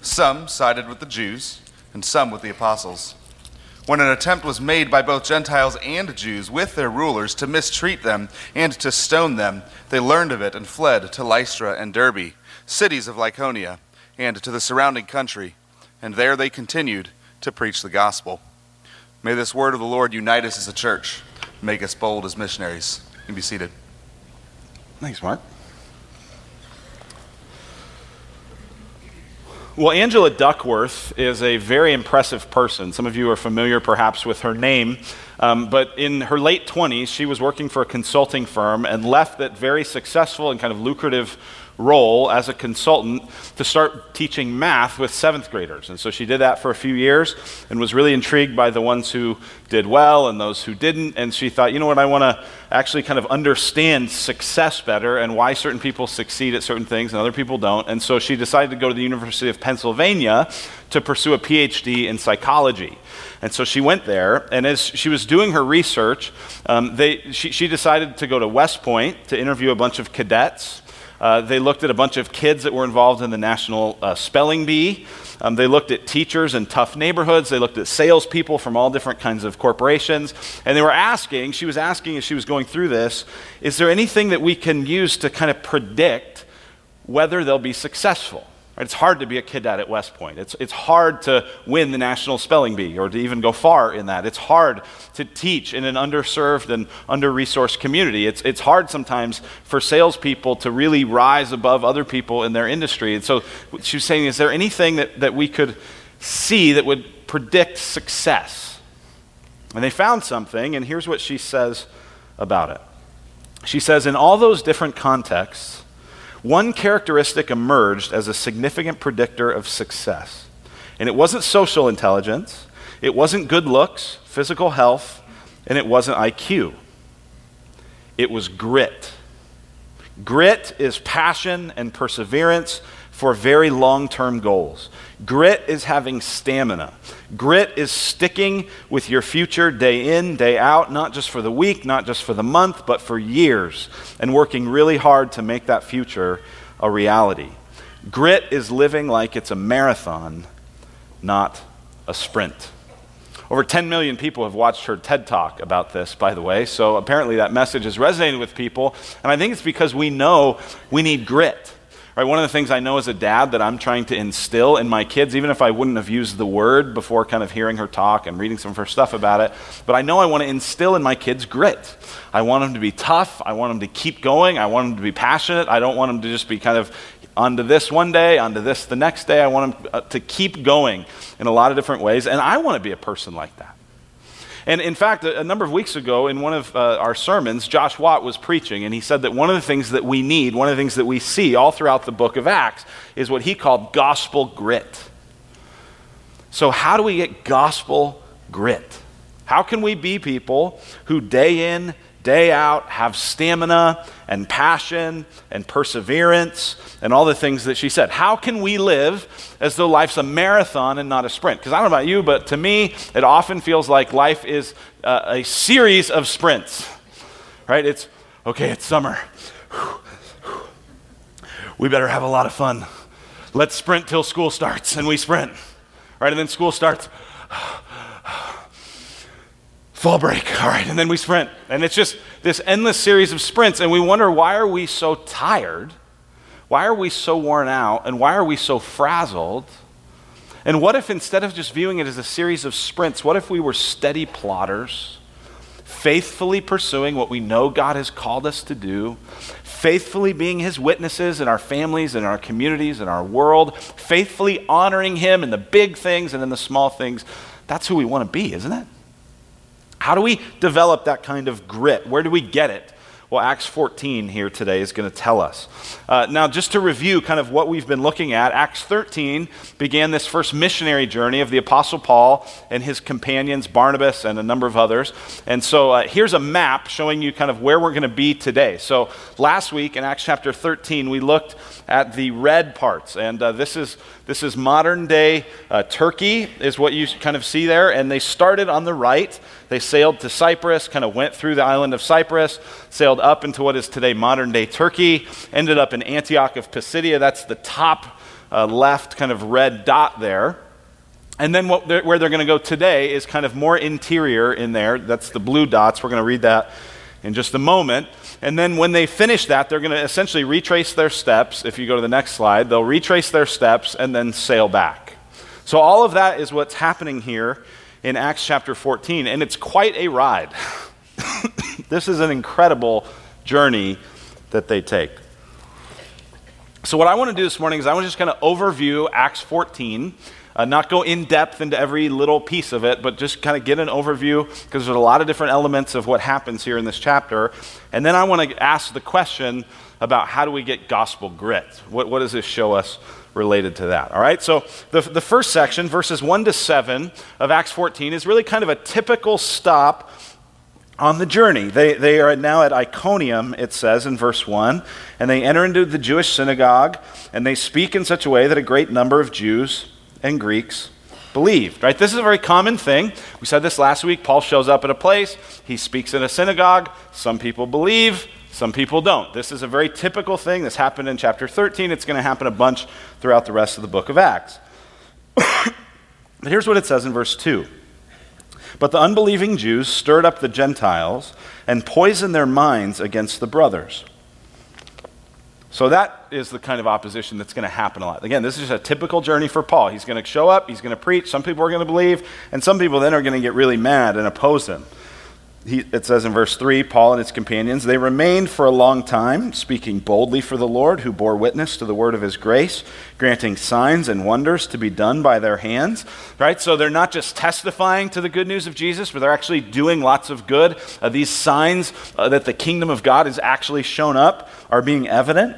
Some sided with the Jews, and some with the apostles. When an attempt was made by both Gentiles and Jews with their rulers to mistreat them and to stone them, they learned of it and fled to Lystra and Derbe, cities of Lycaonia, and to the surrounding country, and there they continued to preach the gospel. May this word of the Lord unite us as a church, make us bold as missionaries. You can be seated. Thanks, Mark. Well, Angela Duckworth is a very impressive person. Some of you are familiar perhaps with her name. Um, but in her late 20s, she was working for a consulting firm and left that very successful and kind of lucrative role as a consultant to start teaching math with seventh graders. And so she did that for a few years and was really intrigued by the ones who did well and those who didn't. And she thought, you know what, I want to actually kind of understand success better and why certain people succeed at certain things and other people don't. And so she decided to go to the University of Pennsylvania to pursue a PhD in psychology. And so she went there, and as she was doing her research, um, they, she, she decided to go to West Point to interview a bunch of cadets. Uh, they looked at a bunch of kids that were involved in the National uh, Spelling Bee. Um, they looked at teachers in tough neighborhoods. They looked at salespeople from all different kinds of corporations. And they were asking, she was asking as she was going through this, is there anything that we can use to kind of predict whether they'll be successful? It's hard to be a cadet at West Point. It's, it's hard to win the National Spelling Bee or to even go far in that. It's hard to teach in an underserved and under resourced community. It's, it's hard sometimes for salespeople to really rise above other people in their industry. And so she was saying, is there anything that, that we could see that would predict success? And they found something, and here's what she says about it. She says, in all those different contexts, one characteristic emerged as a significant predictor of success. And it wasn't social intelligence, it wasn't good looks, physical health, and it wasn't IQ. It was grit. Grit is passion and perseverance for very long term goals. Grit is having stamina. Grit is sticking with your future day in, day out, not just for the week, not just for the month, but for years, and working really hard to make that future a reality. Grit is living like it's a marathon, not a sprint. Over 10 million people have watched her TED talk about this, by the way, so apparently that message has resonated with people, and I think it's because we know we need grit. Right, one of the things I know as a dad that I'm trying to instill in my kids, even if I wouldn't have used the word before kind of hearing her talk and reading some of her stuff about it, but I know I want to instill in my kids grit. I want them to be tough. I want them to keep going. I want them to be passionate. I don't want them to just be kind of onto this one day, onto this the next day. I want them uh, to keep going in a lot of different ways, and I want to be a person like that. And in fact, a, a number of weeks ago in one of uh, our sermons, Josh Watt was preaching, and he said that one of the things that we need, one of the things that we see all throughout the book of Acts, is what he called gospel grit. So, how do we get gospel grit? How can we be people who day in, day out have stamina and passion and perseverance and all the things that she said. How can we live as though life's a marathon and not a sprint? Because I don't know about you, but to me, it often feels like life is uh, a series of sprints, right? It's, okay, it's summer. We better have a lot of fun. Let's sprint till school starts, and we sprint, right? And then school starts fall break. All right and then we sprint. And it's just this endless series of sprints and we wonder why are we so tired? Why are we so worn out? And why are we so frazzled? And what if instead of just viewing it as a series of sprints what if we were steady plotters faithfully pursuing what we know god has called us to do faithfully being his witnesses in our families in our communities in our world faithfully honoring him in the big things and in the small things? That's who we want to be isn't it how do we develop that kind of grit? Where do we get it? Well, Acts 14 here today is going to tell us. Uh, now, just to review kind of what we've been looking at, Acts 13 began this first missionary journey of the Apostle Paul and his companions, Barnabas and a number of others. And so uh, here's a map showing you kind of where we're going to be today. So last week in Acts chapter 13, we looked at the red parts. And uh, this, is, this is modern day uh, Turkey, is what you kind of see there. And they started on the right. They sailed to Cyprus, kind of went through the island of Cyprus, sailed up into what is today modern day Turkey, ended up in Antioch of Pisidia. That's the top uh, left kind of red dot there. And then they're, where they're going to go today is kind of more interior in there. That's the blue dots. We're going to read that in just a moment. And then when they finish that, they're going to essentially retrace their steps. If you go to the next slide, they'll retrace their steps and then sail back. So all of that is what's happening here in Acts chapter 14, and it's quite a ride. this is an incredible journey that they take. So, what I want to do this morning is I want to just kind of overview Acts 14, uh, not go in depth into every little piece of it, but just kind of get an overview because there's a lot of different elements of what happens here in this chapter. And then I want to ask the question about how do we get gospel grit? What, what does this show us related to that. All right, so the, the first section, verses 1 to 7 of Acts 14, is really kind of a typical stop on the journey. They, they are now at Iconium, it says in verse 1, and they enter into the Jewish synagogue, and they speak in such a way that a great number of Jews and Greeks believed. Right? This is a very common thing. We said this last week. Paul shows up at a place, he speaks in a synagogue, some people believe, some people don't. This is a very typical thing. This happened in chapter 13. It's going to happen a bunch throughout the rest of the book of Acts. but here's what it says in verse 2 But the unbelieving Jews stirred up the Gentiles and poisoned their minds against the brothers. So that is the kind of opposition that's going to happen a lot. Again, this is just a typical journey for Paul. He's going to show up, he's going to preach, some people are going to believe, and some people then are going to get really mad and oppose him he, it says in verse 3 Paul and his companions, they remained for a long time, speaking boldly for the Lord, who bore witness to the word of his grace, granting signs and wonders to be done by their hands. Right? So they're not just testifying to the good news of Jesus, but they're actually doing lots of good. Uh, these signs uh, that the kingdom of God is actually shown up are being evident.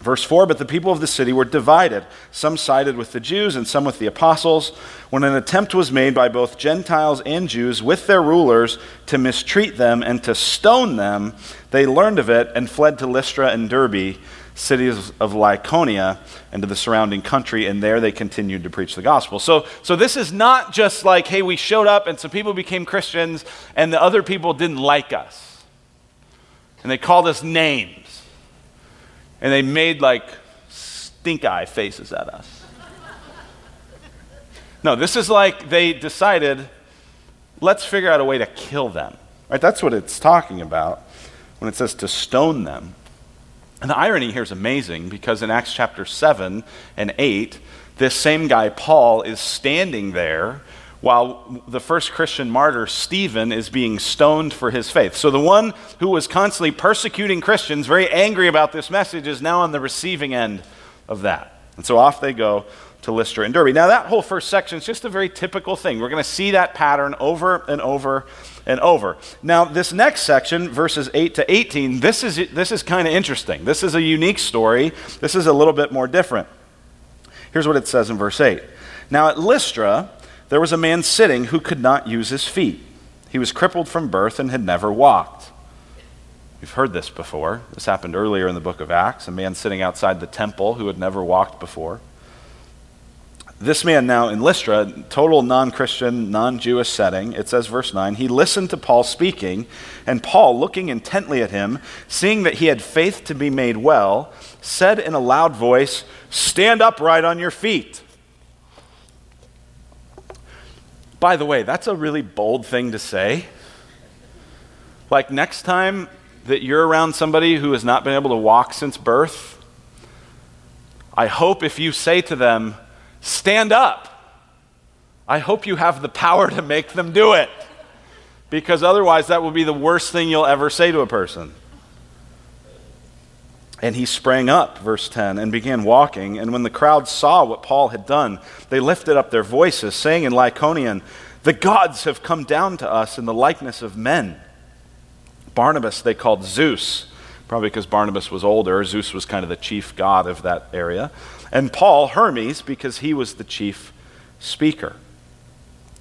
Verse 4 But the people of the city were divided. Some sided with the Jews and some with the apostles. When an attempt was made by both Gentiles and Jews with their rulers to mistreat them and to stone them, they learned of it and fled to Lystra and Derbe, cities of Lycaonia, and to the surrounding country, and there they continued to preach the gospel. So, so this is not just like, hey, we showed up and some people became Christians and the other people didn't like us. And they called us names and they made like stink eye faces at us. No, this is like they decided, let's figure out a way to kill them. Right? That's what it's talking about when it says to stone them. And the irony here is amazing because in Acts chapter 7 and 8, this same guy, Paul, is standing there while the first Christian martyr, Stephen, is being stoned for his faith. So the one who was constantly persecuting Christians, very angry about this message, is now on the receiving end of that. And so off they go to Lystra and Derbe. Now, that whole first section is just a very typical thing. We're going to see that pattern over and over and over. Now, this next section, verses 8 to 18, this is, this is kind of interesting. This is a unique story. This is a little bit more different. Here's what it says in verse 8. Now, at Lystra, there was a man sitting who could not use his feet. He was crippled from birth and had never walked. We've heard this before. This happened earlier in the book of Acts. A man sitting outside the temple who had never walked before. This man now in Lystra, total non Christian, non Jewish setting, it says, verse 9, he listened to Paul speaking, and Paul, looking intently at him, seeing that he had faith to be made well, said in a loud voice, Stand upright on your feet. By the way, that's a really bold thing to say. Like, next time that you're around somebody who has not been able to walk since birth, I hope if you say to them, stand up, I hope you have the power to make them do it. Because otherwise, that will be the worst thing you'll ever say to a person. And he sprang up, verse 10, and began walking. And when the crowd saw what Paul had done, they lifted up their voices, saying in Lycaonian, The gods have come down to us in the likeness of men. Barnabas they called Zeus, probably because Barnabas was older. Zeus was kind of the chief god of that area. And Paul, Hermes, because he was the chief speaker.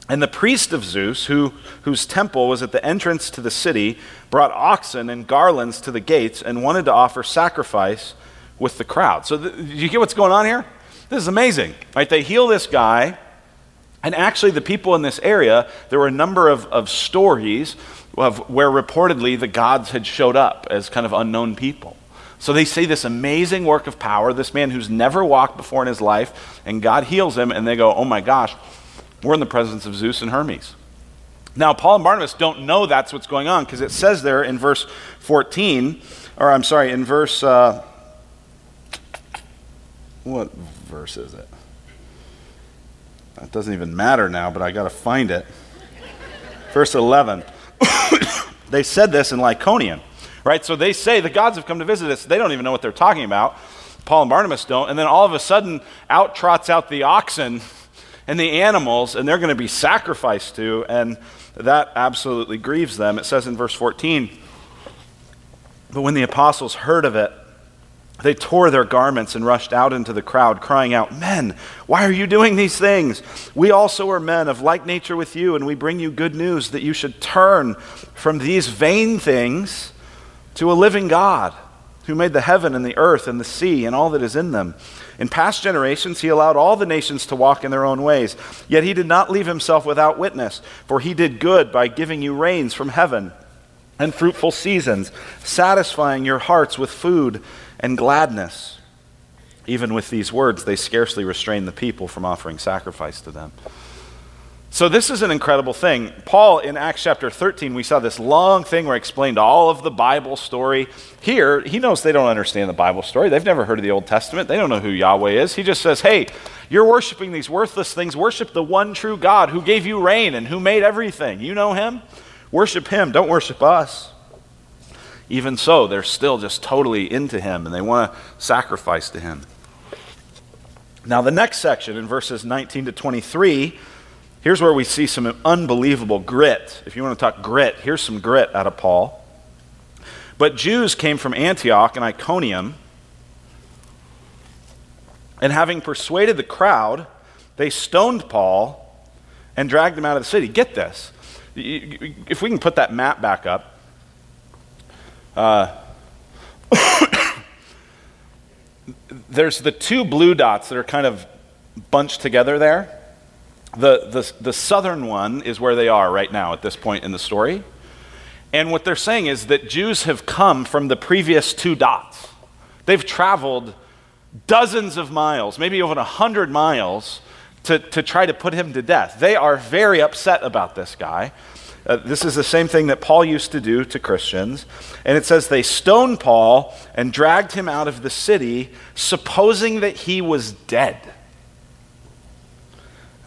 And the priest of Zeus, who, whose temple was at the entrance to the city, brought oxen and garlands to the gates and wanted to offer sacrifice with the crowd. So, the, you get what's going on here? This is amazing. Right? They heal this guy, and actually, the people in this area, there were a number of, of stories of where reportedly the gods had showed up as kind of unknown people. So they see this amazing work of power, this man who's never walked before in his life, and God heals him, and they go, oh my gosh, we're in the presence of Zeus and Hermes. Now, Paul and Barnabas don't know that's what's going on because it says there in verse 14, or I'm sorry, in verse, uh, what verse is it? That doesn't even matter now, but I got to find it. Verse 11. they said this in Lycaonian, right? So they say the gods have come to visit us. They don't even know what they're talking about. Paul and Barnabas don't. And then all of a sudden, out trots out the oxen and the animals, and they're going to be sacrificed to. And that absolutely grieves them. It says in verse 14, But when the apostles heard of it, they tore their garments and rushed out into the crowd, crying out, Men, why are you doing these things? We also are men of like nature with you, and we bring you good news that you should turn from these vain things to a living God who made the heaven and the earth and the sea and all that is in them. In past generations, he allowed all the nations to walk in their own ways. Yet he did not leave himself without witness, for he did good by giving you rains from heaven and fruitful seasons, satisfying your hearts with food and gladness. Even with these words, they scarcely restrained the people from offering sacrifice to them. So, this is an incredible thing. Paul, in Acts chapter 13, we saw this long thing where he explained all of the Bible story. Here, he knows they don't understand the Bible story. They've never heard of the Old Testament. They don't know who Yahweh is. He just says, Hey, you're worshiping these worthless things. Worship the one true God who gave you rain and who made everything. You know him? Worship him. Don't worship us. Even so, they're still just totally into him and they want to sacrifice to him. Now, the next section in verses 19 to 23, here's where we see some unbelievable grit. If you want to talk grit, here's some grit out of Paul. But Jews came from Antioch and Iconium, and having persuaded the crowd, they stoned Paul and dragged him out of the city. Get this. If we can put that map back up, uh, there's the two blue dots that are kind of bunched together there. The, the, the southern one is where they are right now at this point in the story. And what they're saying is that Jews have come from the previous two dots. They've traveled dozens of miles, maybe a hundred miles, to, to try to put him to death. They are very upset about this guy. Uh, this is the same thing that Paul used to do to Christians. And it says they stoned Paul and dragged him out of the city, supposing that he was dead.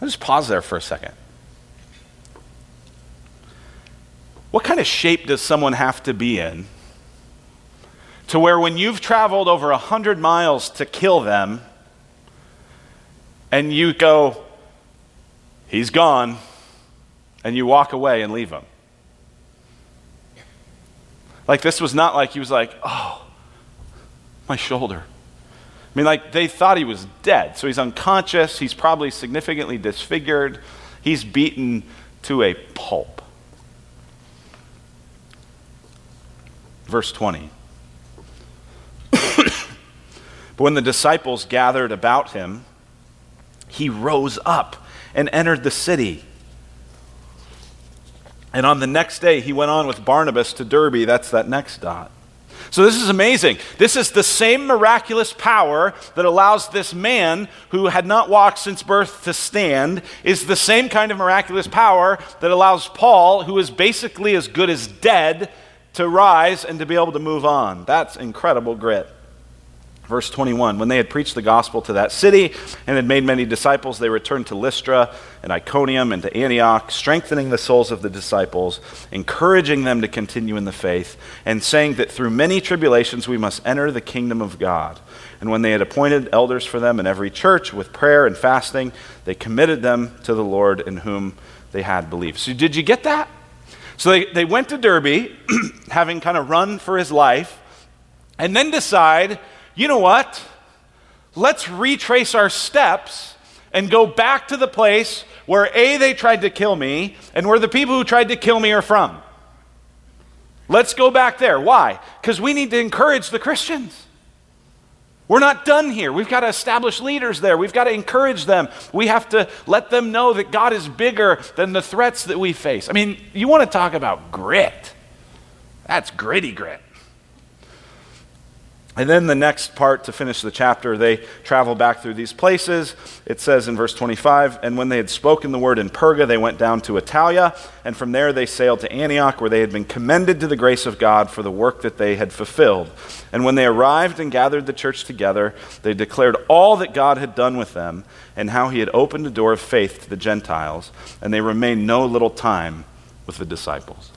I'll just pause there for a second. What kind of shape does someone have to be in to where when you've traveled over a 100 miles to kill them, and you go, he's gone, and you walk away and leave him. Like, this was not like he was like, oh, my shoulder. I mean, like, they thought he was dead. So he's unconscious. He's probably significantly disfigured. He's beaten to a pulp. Verse 20. but when the disciples gathered about him, he rose up and entered the city. And on the next day, he went on with Barnabas to Derbe. That's that next dot. So this is amazing. This is the same miraculous power that allows this man who had not walked since birth to stand, is the same kind of miraculous power that allows Paul, who is basically as good as dead, to rise and to be able to move on. That's incredible grit. Verse 21 When they had preached the gospel to that city and had made many disciples, they returned to Lystra and Iconium and to Antioch, strengthening the souls of the disciples, encouraging them to continue in the faith, and saying that through many tribulations we must enter the kingdom of God. And when they had appointed elders for them in every church with prayer and fasting, they committed them to the Lord in whom they had believed. So, did you get that? So they, they went to Derbe, having kind of run for his life, and then decide, you know what? Let's retrace our steps and go back to the place where A, they tried to kill me, and where the people who tried to kill me are from. Let's go back there. Why? Because we need to encourage the Christians. We're not done here. We've got to establish leaders there. We've got to encourage them. We have to let them know that God is bigger than the threats that we face. I mean, you want to talk about grit. That's gritty grit. And then the next part to finish the chapter, they travel back through these places. It says in verse 25, and when they had spoken the word in Perga, they went down to Attalia, and from there they sailed to Antioch, where they had been commended to the grace of God for the work that they had fulfilled. And when they arrived and gathered the church together, they declared all that God had done with them, and how he had opened a door of faith to the Gentiles, and they remained no little time with the disciples.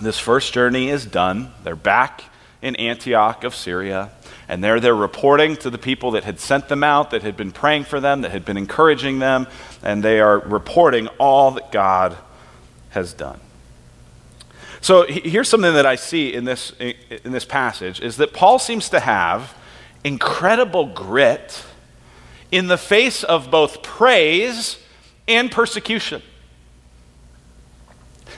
This first journey is done. They're back in Antioch of Syria. And there they're reporting to the people that had sent them out, that had been praying for them, that had been encouraging them, and they are reporting all that God has done. So here's something that I see in this, in this passage is that Paul seems to have incredible grit in the face of both praise and persecution.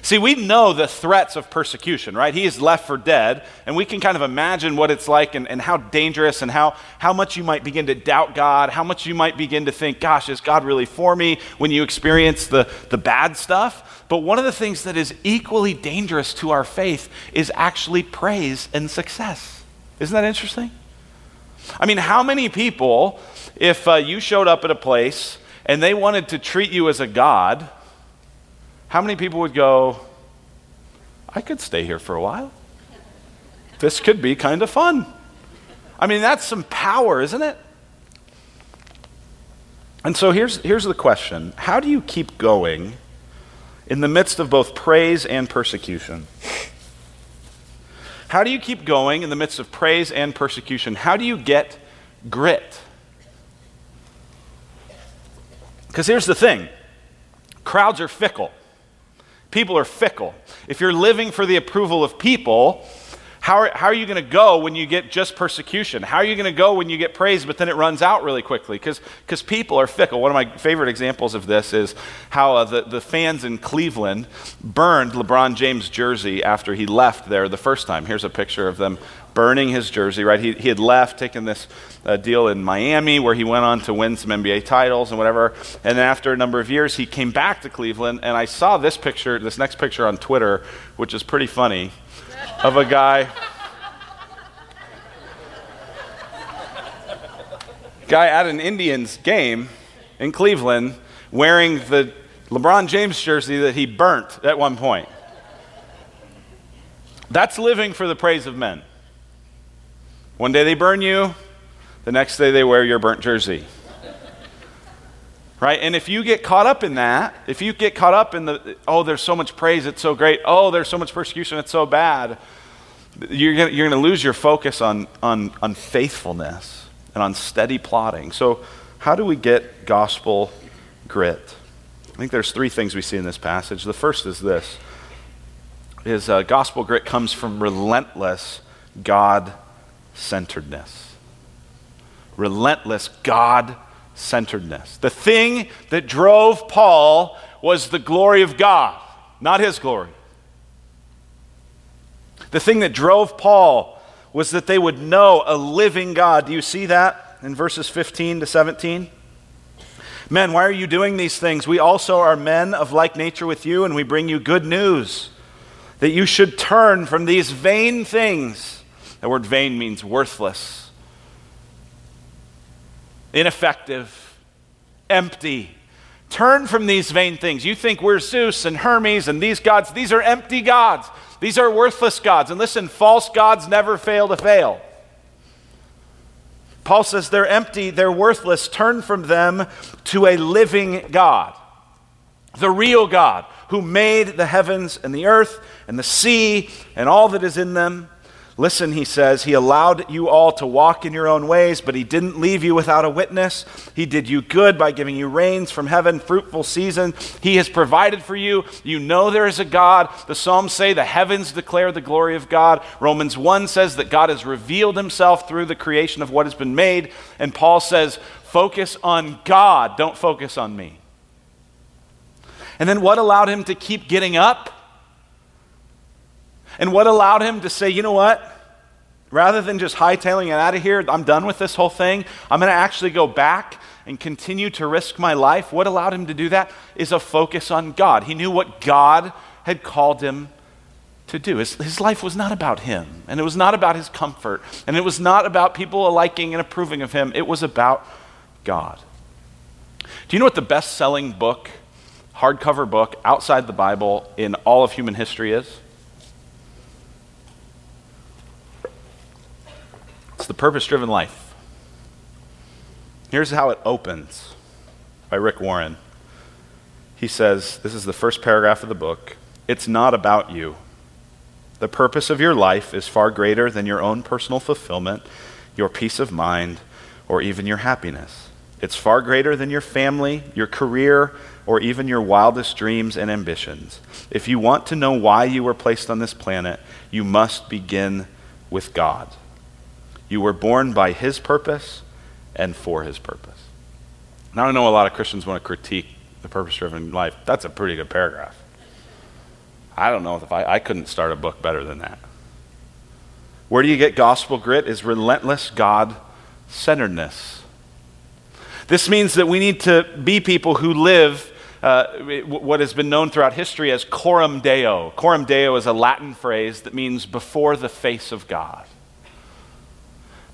See, we know the threats of persecution, right? He is left for dead, and we can kind of imagine what it's like and, and how dangerous and how, how much you might begin to doubt God, how much you might begin to think, gosh, is God really for me when you experience the, the bad stuff? But one of the things that is equally dangerous to our faith is actually praise and success. Isn't that interesting? I mean, how many people, if uh, you showed up at a place and they wanted to treat you as a God, how many people would go, I could stay here for a while? This could be kind of fun. I mean, that's some power, isn't it? And so here's, here's the question How do you keep going in the midst of both praise and persecution? How do you keep going in the midst of praise and persecution? How do you get grit? Because here's the thing crowds are fickle. People are fickle. If you're living for the approval of people, how are, how are you going to go when you get just persecution? How are you going to go when you get praise, but then it runs out really quickly? Because people are fickle. One of my favorite examples of this is how uh, the, the fans in Cleveland burned LeBron James' jersey after he left there the first time. Here's a picture of them burning his jersey, right? He, he had left, taken this uh, deal in Miami where he went on to win some NBA titles and whatever. And then after a number of years, he came back to Cleveland. And I saw this picture, this next picture on Twitter, which is pretty funny, of a guy. guy at an Indians game in Cleveland wearing the LeBron James jersey that he burnt at one point. That's living for the praise of men. One day they burn you, the next day they wear your burnt jersey. Right? And if you get caught up in that, if you get caught up in the, oh, there's so much praise, it's so great, oh, there's so much persecution, it's so bad, you're going you're to lose your focus on, on, on faithfulness and on steady plotting. So, how do we get gospel grit? I think there's three things we see in this passage. The first is this is uh, gospel grit comes from relentless God centeredness. Relentless God centeredness. The thing that drove Paul was the glory of God, not his glory. The thing that drove Paul was that they would know a living God. Do you see that in verses 15 to 17? Men, why are you doing these things? We also are men of like nature with you, and we bring you good news that you should turn from these vain things that word vain means worthless, ineffective, empty. Turn from these vain things. You think we're Zeus and Hermes and these gods. These are empty gods. These are worthless gods. And listen, false gods never fail to fail. Paul says they're empty, they're worthless. Turn from them to a living God, the real God who made the heavens and the earth and the sea and all that is in them Listen, he says, he allowed you all to walk in your own ways, but he didn't leave you without a witness. He did you good by giving you rains from heaven, fruitful season. He has provided for you. You know there is a God. The Psalms say the heavens declare the glory of God. Romans 1 says that God has revealed himself through the creation of what has been made. And Paul says, focus on God, don't focus on me. And then what allowed him to keep getting up? And what allowed him to say, you know what? Rather than just hightailing it out of here, I'm done with this whole thing. I'm going to actually go back and continue to risk my life. What allowed him to do that is a focus on God. He knew what God had called him to do. His, his life was not about him, and it was not about his comfort, and it was not about people liking and approving of him. It was about God. Do you know what the best selling book, hardcover book outside the Bible in all of human history is? The Purpose Driven Life. Here's how it opens by Rick Warren. He says, This is the first paragraph of the book. It's not about you. The purpose of your life is far greater than your own personal fulfillment, your peace of mind, or even your happiness. It's far greater than your family, your career, or even your wildest dreams and ambitions. If you want to know why you were placed on this planet, you must begin with God. You were born by His purpose and for His purpose. Now, I know a lot of Christians want to critique the purpose driven life. That's a pretty good paragraph. I don't know if I, I couldn't start a book better than that. Where do you get gospel grit? Is relentless God centeredness. This means that we need to be people who live uh, what has been known throughout history as coram deo. Coram deo is a Latin phrase that means before the face of God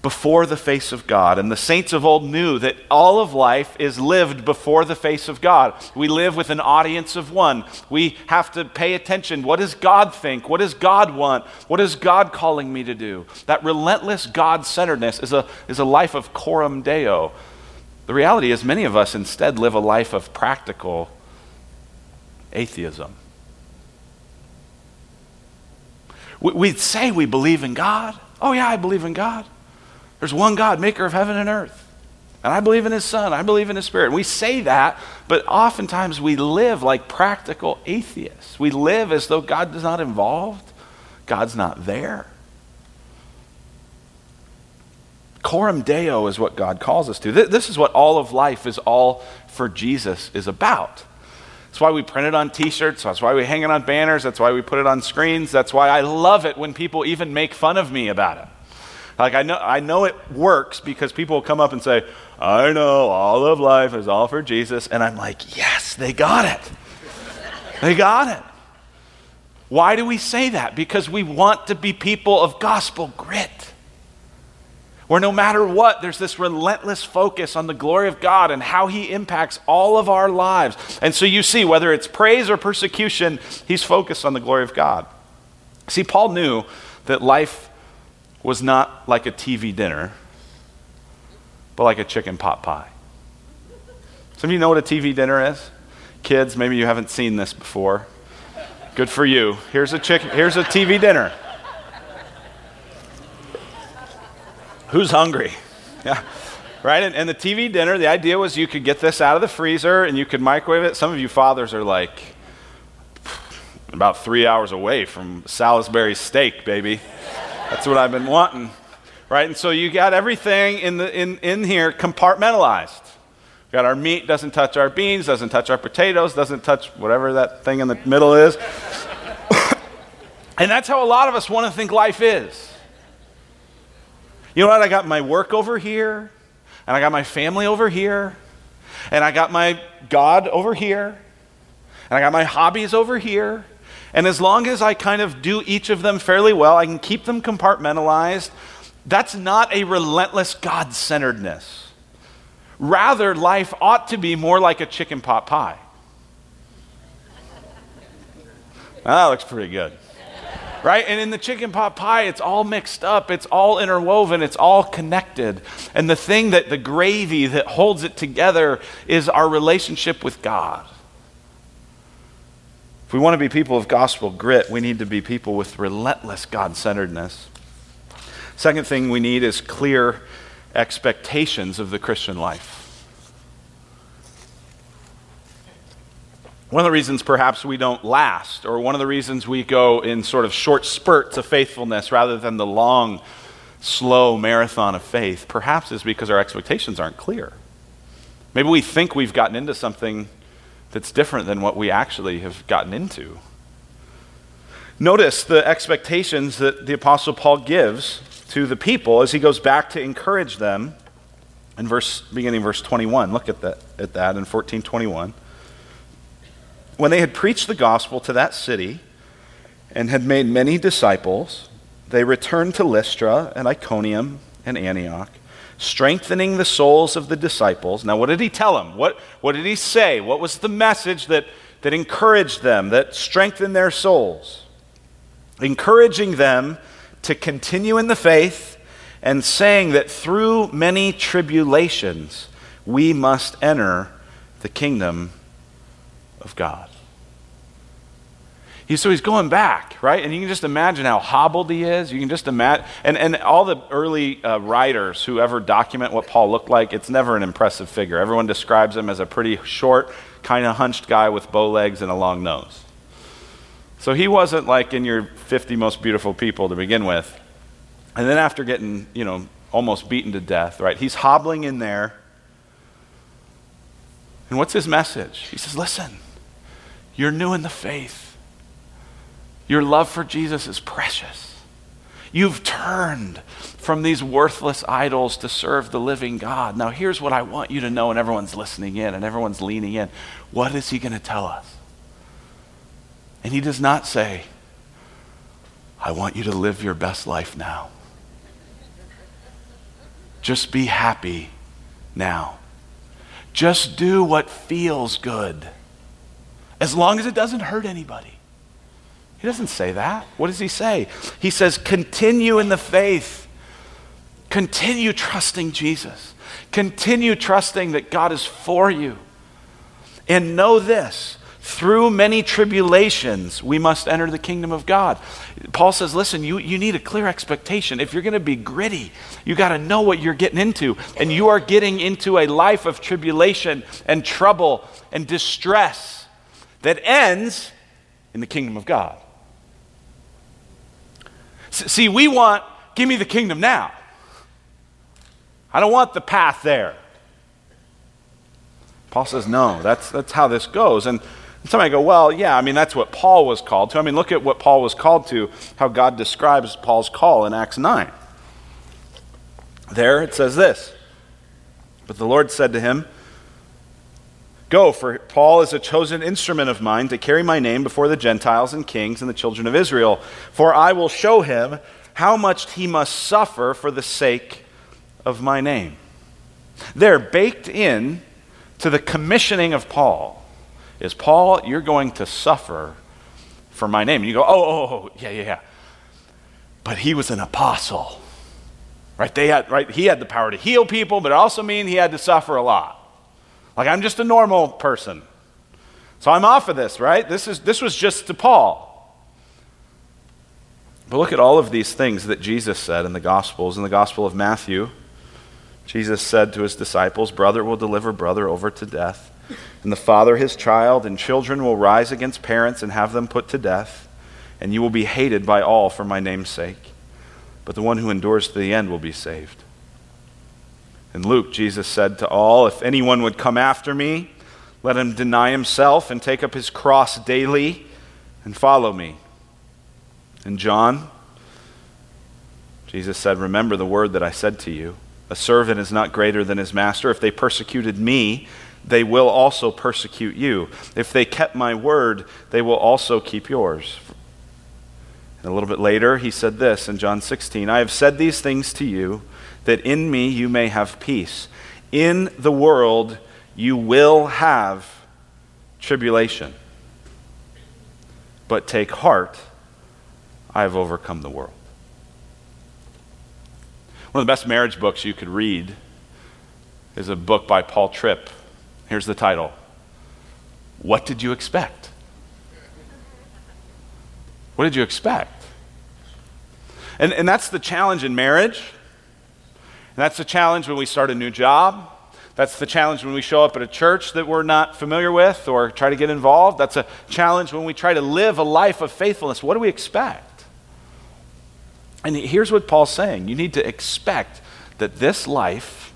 before the face of God. And the saints of old knew that all of life is lived before the face of God. We live with an audience of one. We have to pay attention. What does God think? What does God want? What is God calling me to do? That relentless God centeredness is a, is a life of coram deo. The reality is, many of us instead live a life of practical atheism. We, we say we believe in God. Oh, yeah, I believe in God. There's one God, maker of heaven and earth. And I believe in his son. I believe in his spirit. And we say that, but oftentimes we live like practical atheists. We live as though God is not involved, God's not there. Coram Deo is what God calls us to. This is what all of life is all for Jesus is about. That's why we print it on t shirts. That's why we hang it on banners. That's why we put it on screens. That's why I love it when people even make fun of me about it. Like I know, I know it works because people come up and say, I know all of life is all for Jesus. And I'm like, yes, they got it. they got it. Why do we say that? Because we want to be people of gospel grit. Where no matter what, there's this relentless focus on the glory of God and how He impacts all of our lives. And so you see, whether it's praise or persecution, He's focused on the glory of God. See, Paul knew that life was not like a TV dinner, but like a chicken pot pie. Some of you know what a TV dinner is? Kids, maybe you haven't seen this before. Good for you. Here's a chicken, here's a TV dinner. Who's hungry? Yeah. Right? And, and the TV dinner, the idea was you could get this out of the freezer and you could microwave it. Some of you fathers are like, about three hours away from Salisbury steak, baby. That's what I've been wanting. Right? And so you got everything in, the, in, in here compartmentalized. We got our meat, doesn't touch our beans, doesn't touch our potatoes, doesn't touch whatever that thing in the middle is. and that's how a lot of us want to think life is. You know what? I got my work over here, and I got my family over here, and I got my God over here, and I got my hobbies over here, and as long as I kind of do each of them fairly well, I can keep them compartmentalized. That's not a relentless God centeredness. Rather, life ought to be more like a chicken pot pie. Ah, that looks pretty good. Right? And in the chicken pot pie, it's all mixed up, it's all interwoven, it's all connected. And the thing that the gravy that holds it together is our relationship with God. If we want to be people of gospel grit, we need to be people with relentless God centeredness. Second thing we need is clear expectations of the Christian life. One of the reasons perhaps we don't last, or one of the reasons we go in sort of short spurts of faithfulness rather than the long, slow marathon of faith, perhaps is because our expectations aren't clear. Maybe we think we've gotten into something that's different than what we actually have gotten into. Notice the expectations that the Apostle Paul gives to the people as he goes back to encourage them in verse beginning verse 21. Look at that at that in 1421. When they had preached the gospel to that city and had made many disciples, they returned to Lystra and Iconium and Antioch, strengthening the souls of the disciples. Now, what did he tell them? What, what did he say? What was the message that, that encouraged them, that strengthened their souls? Encouraging them to continue in the faith and saying that through many tribulations we must enter the kingdom of God. He, so he's going back, right? And you can just imagine how hobbled he is. You can just imagine. And, and all the early uh, writers who ever document what Paul looked like, it's never an impressive figure. Everyone describes him as a pretty short, kind of hunched guy with bow legs and a long nose. So he wasn't like in your 50 most beautiful people to begin with. And then after getting, you know, almost beaten to death, right? He's hobbling in there. And what's his message? He says, Listen, you're new in the faith. Your love for Jesus is precious. You've turned from these worthless idols to serve the living God. Now, here's what I want you to know, and everyone's listening in and everyone's leaning in. What is he going to tell us? And he does not say, I want you to live your best life now. Just be happy now. Just do what feels good, as long as it doesn't hurt anybody. He doesn't say that. What does he say? He says, continue in the faith, continue trusting Jesus, continue trusting that God is for you. And know this through many tribulations, we must enter the kingdom of God. Paul says, listen, you, you need a clear expectation. If you're going to be gritty, you got to know what you're getting into. And you are getting into a life of tribulation and trouble and distress that ends in the kingdom of God. See, we want, give me the kingdom now. I don't want the path there. Paul says, no, that's, that's how this goes. And somebody go, well, yeah, I mean, that's what Paul was called to. I mean, look at what Paul was called to, how God describes Paul's call in Acts 9. There it says this But the Lord said to him, Go, for Paul is a chosen instrument of mine to carry my name before the Gentiles and kings and the children of Israel. For I will show him how much he must suffer for the sake of my name. They're baked in to the commissioning of Paul is Paul, you're going to suffer for my name. And you go, oh, oh, oh, yeah, yeah, yeah. But he was an apostle. Right? They had, right? He had the power to heal people, but it also means he had to suffer a lot. Like I'm just a normal person. So I'm off of this, right? This, is, this was just to Paul. But look at all of these things that Jesus said in the Gospels. In the Gospel of Matthew, Jesus said to his disciples, Brother will deliver brother over to death, and the father his child, and children will rise against parents and have them put to death, and you will be hated by all for my name's sake. But the one who endures to the end will be saved. In Luke, Jesus said to all, If anyone would come after me, let him deny himself and take up his cross daily and follow me. In John, Jesus said, Remember the word that I said to you. A servant is not greater than his master. If they persecuted me, they will also persecute you. If they kept my word, they will also keep yours. And a little bit later, he said this in John 16 I have said these things to you, that in me you may have peace. In the world you will have tribulation. But take heart, I have overcome the world. One of the best marriage books you could read is a book by Paul Tripp Here's the title What Did You Expect? What did you expect? And, and that's the challenge in marriage. That's the challenge when we start a new job. That's the challenge when we show up at a church that we're not familiar with or try to get involved. That's a challenge when we try to live a life of faithfulness. What do we expect? And here's what Paul's saying you need to expect that this life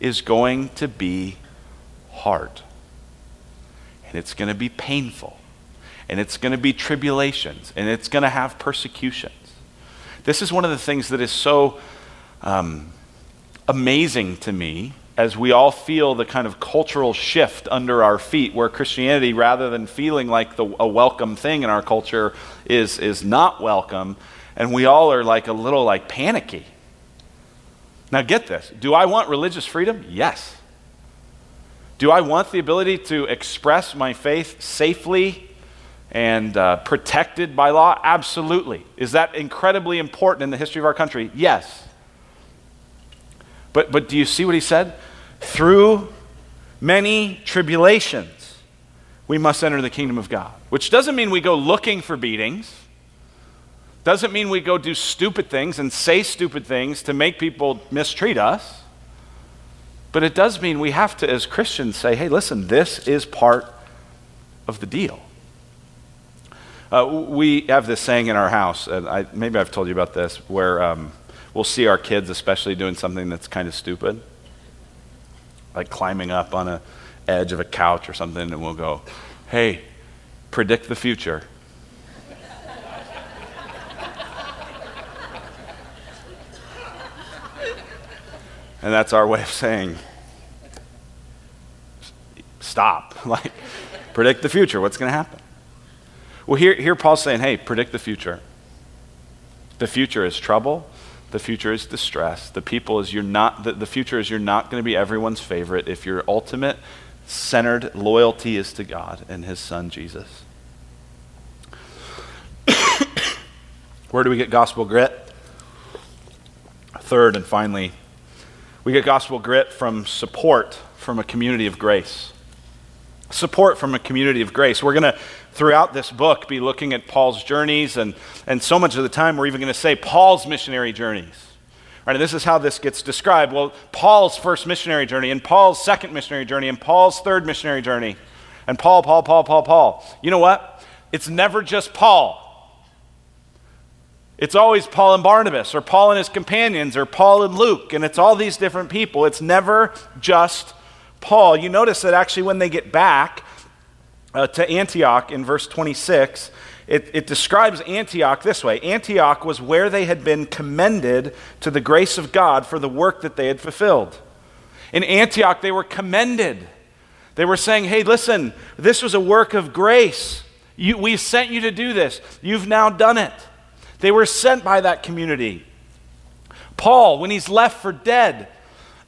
is going to be hard, and it's going to be painful, and it's going to be tribulations, and it's going to have persecutions. This is one of the things that is so um, amazing to me as we all feel the kind of cultural shift under our feet, where Christianity, rather than feeling like the, a welcome thing in our culture, is, is not welcome, and we all are like a little like panicky. Now, get this do I want religious freedom? Yes. Do I want the ability to express my faith safely and uh, protected by law? Absolutely. Is that incredibly important in the history of our country? Yes. But, but do you see what he said? Through many tribulations, we must enter the kingdom of God. Which doesn't mean we go looking for beatings, doesn't mean we go do stupid things and say stupid things to make people mistreat us. But it does mean we have to, as Christians, say, hey, listen, this is part of the deal. Uh, we have this saying in our house, and I, maybe I've told you about this, where um, we'll see our kids, especially doing something that's kind of stupid, like climbing up on a edge of a couch or something, and we'll go, "Hey, predict the future." and that's our way of saying, "Stop!" like, predict the future. What's going to happen? Well, here, here Paul's saying, "Hey, predict the future." The future is trouble. The future is distress. The people is you're not the, the future is you're not going to be everyone's favorite if your ultimate centered loyalty is to God and his son Jesus. Where do we get gospel grit? Third and finally, we get gospel grit from support from a community of grace. Support from a community of grace. We're going to throughout this book be looking at Paul's journeys, and, and so much of the time we're even going to say Paul's missionary journeys. Right, and this is how this gets described. Well, Paul's first missionary journey, and Paul's second missionary journey, and Paul's third missionary journey, and Paul, Paul, Paul, Paul, Paul. You know what? It's never just Paul. It's always Paul and Barnabas, or Paul and his companions, or Paul and Luke, and it's all these different people. It's never just Paul. You notice that actually when they get back, uh, to Antioch in verse 26, it, it, describes Antioch this way Antioch was where they had been commended to the grace of God for the work that they had fulfilled. In Antioch, they were commended. They were saying, hey, listen, this was a work of grace. You, we sent you to do this. You've now done it. They were sent by that community. Paul, when he's left for dead,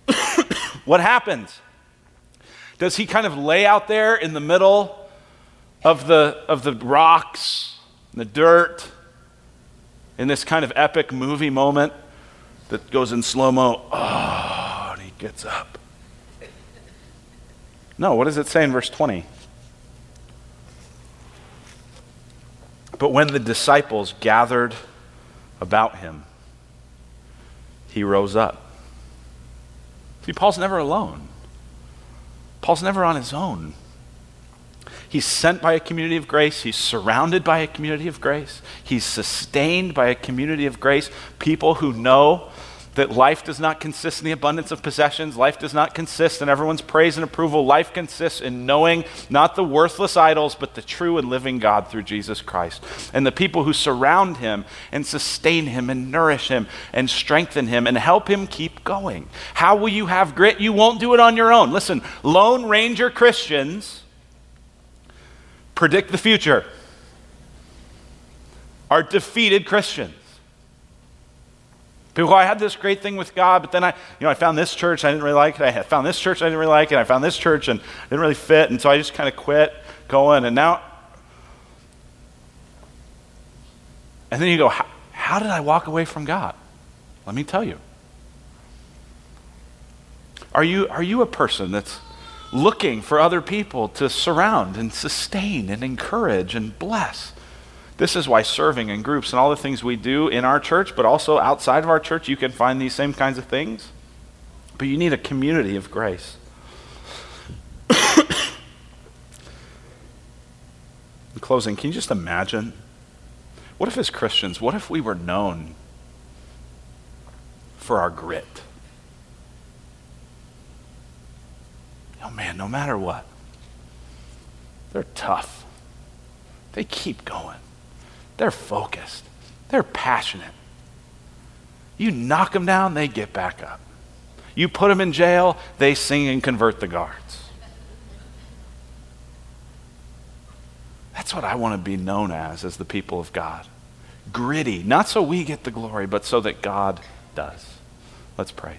what happens? Does he kind of lay out there in the middle of the, of the rocks, and the dirt, in this kind of epic movie moment that goes in slow mo. Oh, ah, and he gets up. No, what does it say in verse 20? But when the disciples gathered about him, he rose up. See, Paul's never alone. Paul's never on his own. He's sent by a community of grace. He's surrounded by a community of grace. He's sustained by a community of grace. People who know that life does not consist in the abundance of possessions. Life does not consist in everyone's praise and approval. Life consists in knowing not the worthless idols, but the true and living God through Jesus Christ. And the people who surround him and sustain him and nourish him and strengthen him and help him keep going. How will you have grit? You won't do it on your own. Listen, Lone Ranger Christians predict the future are defeated Christians. People go, I had this great thing with God, but then I, you know, I found this church, I didn't really like it. I found this church, I didn't really like it. I found this church and it didn't really fit, and so I just kind of quit going. And now, and then you go, how, how did I walk away from God? Let me tell you. Are you, are you a person that's looking for other people to surround and sustain and encourage and bless. This is why serving in groups and all the things we do in our church, but also outside of our church, you can find these same kinds of things. But you need a community of grace. in closing, can you just imagine? What if, as Christians, what if we were known for our grit? Oh man, no matter what, they're tough. They keep going. They're focused. They're passionate. You knock them down, they get back up. You put them in jail, they sing and convert the guards. That's what I want to be known as, as the people of God. Gritty, not so we get the glory, but so that God does. Let's pray.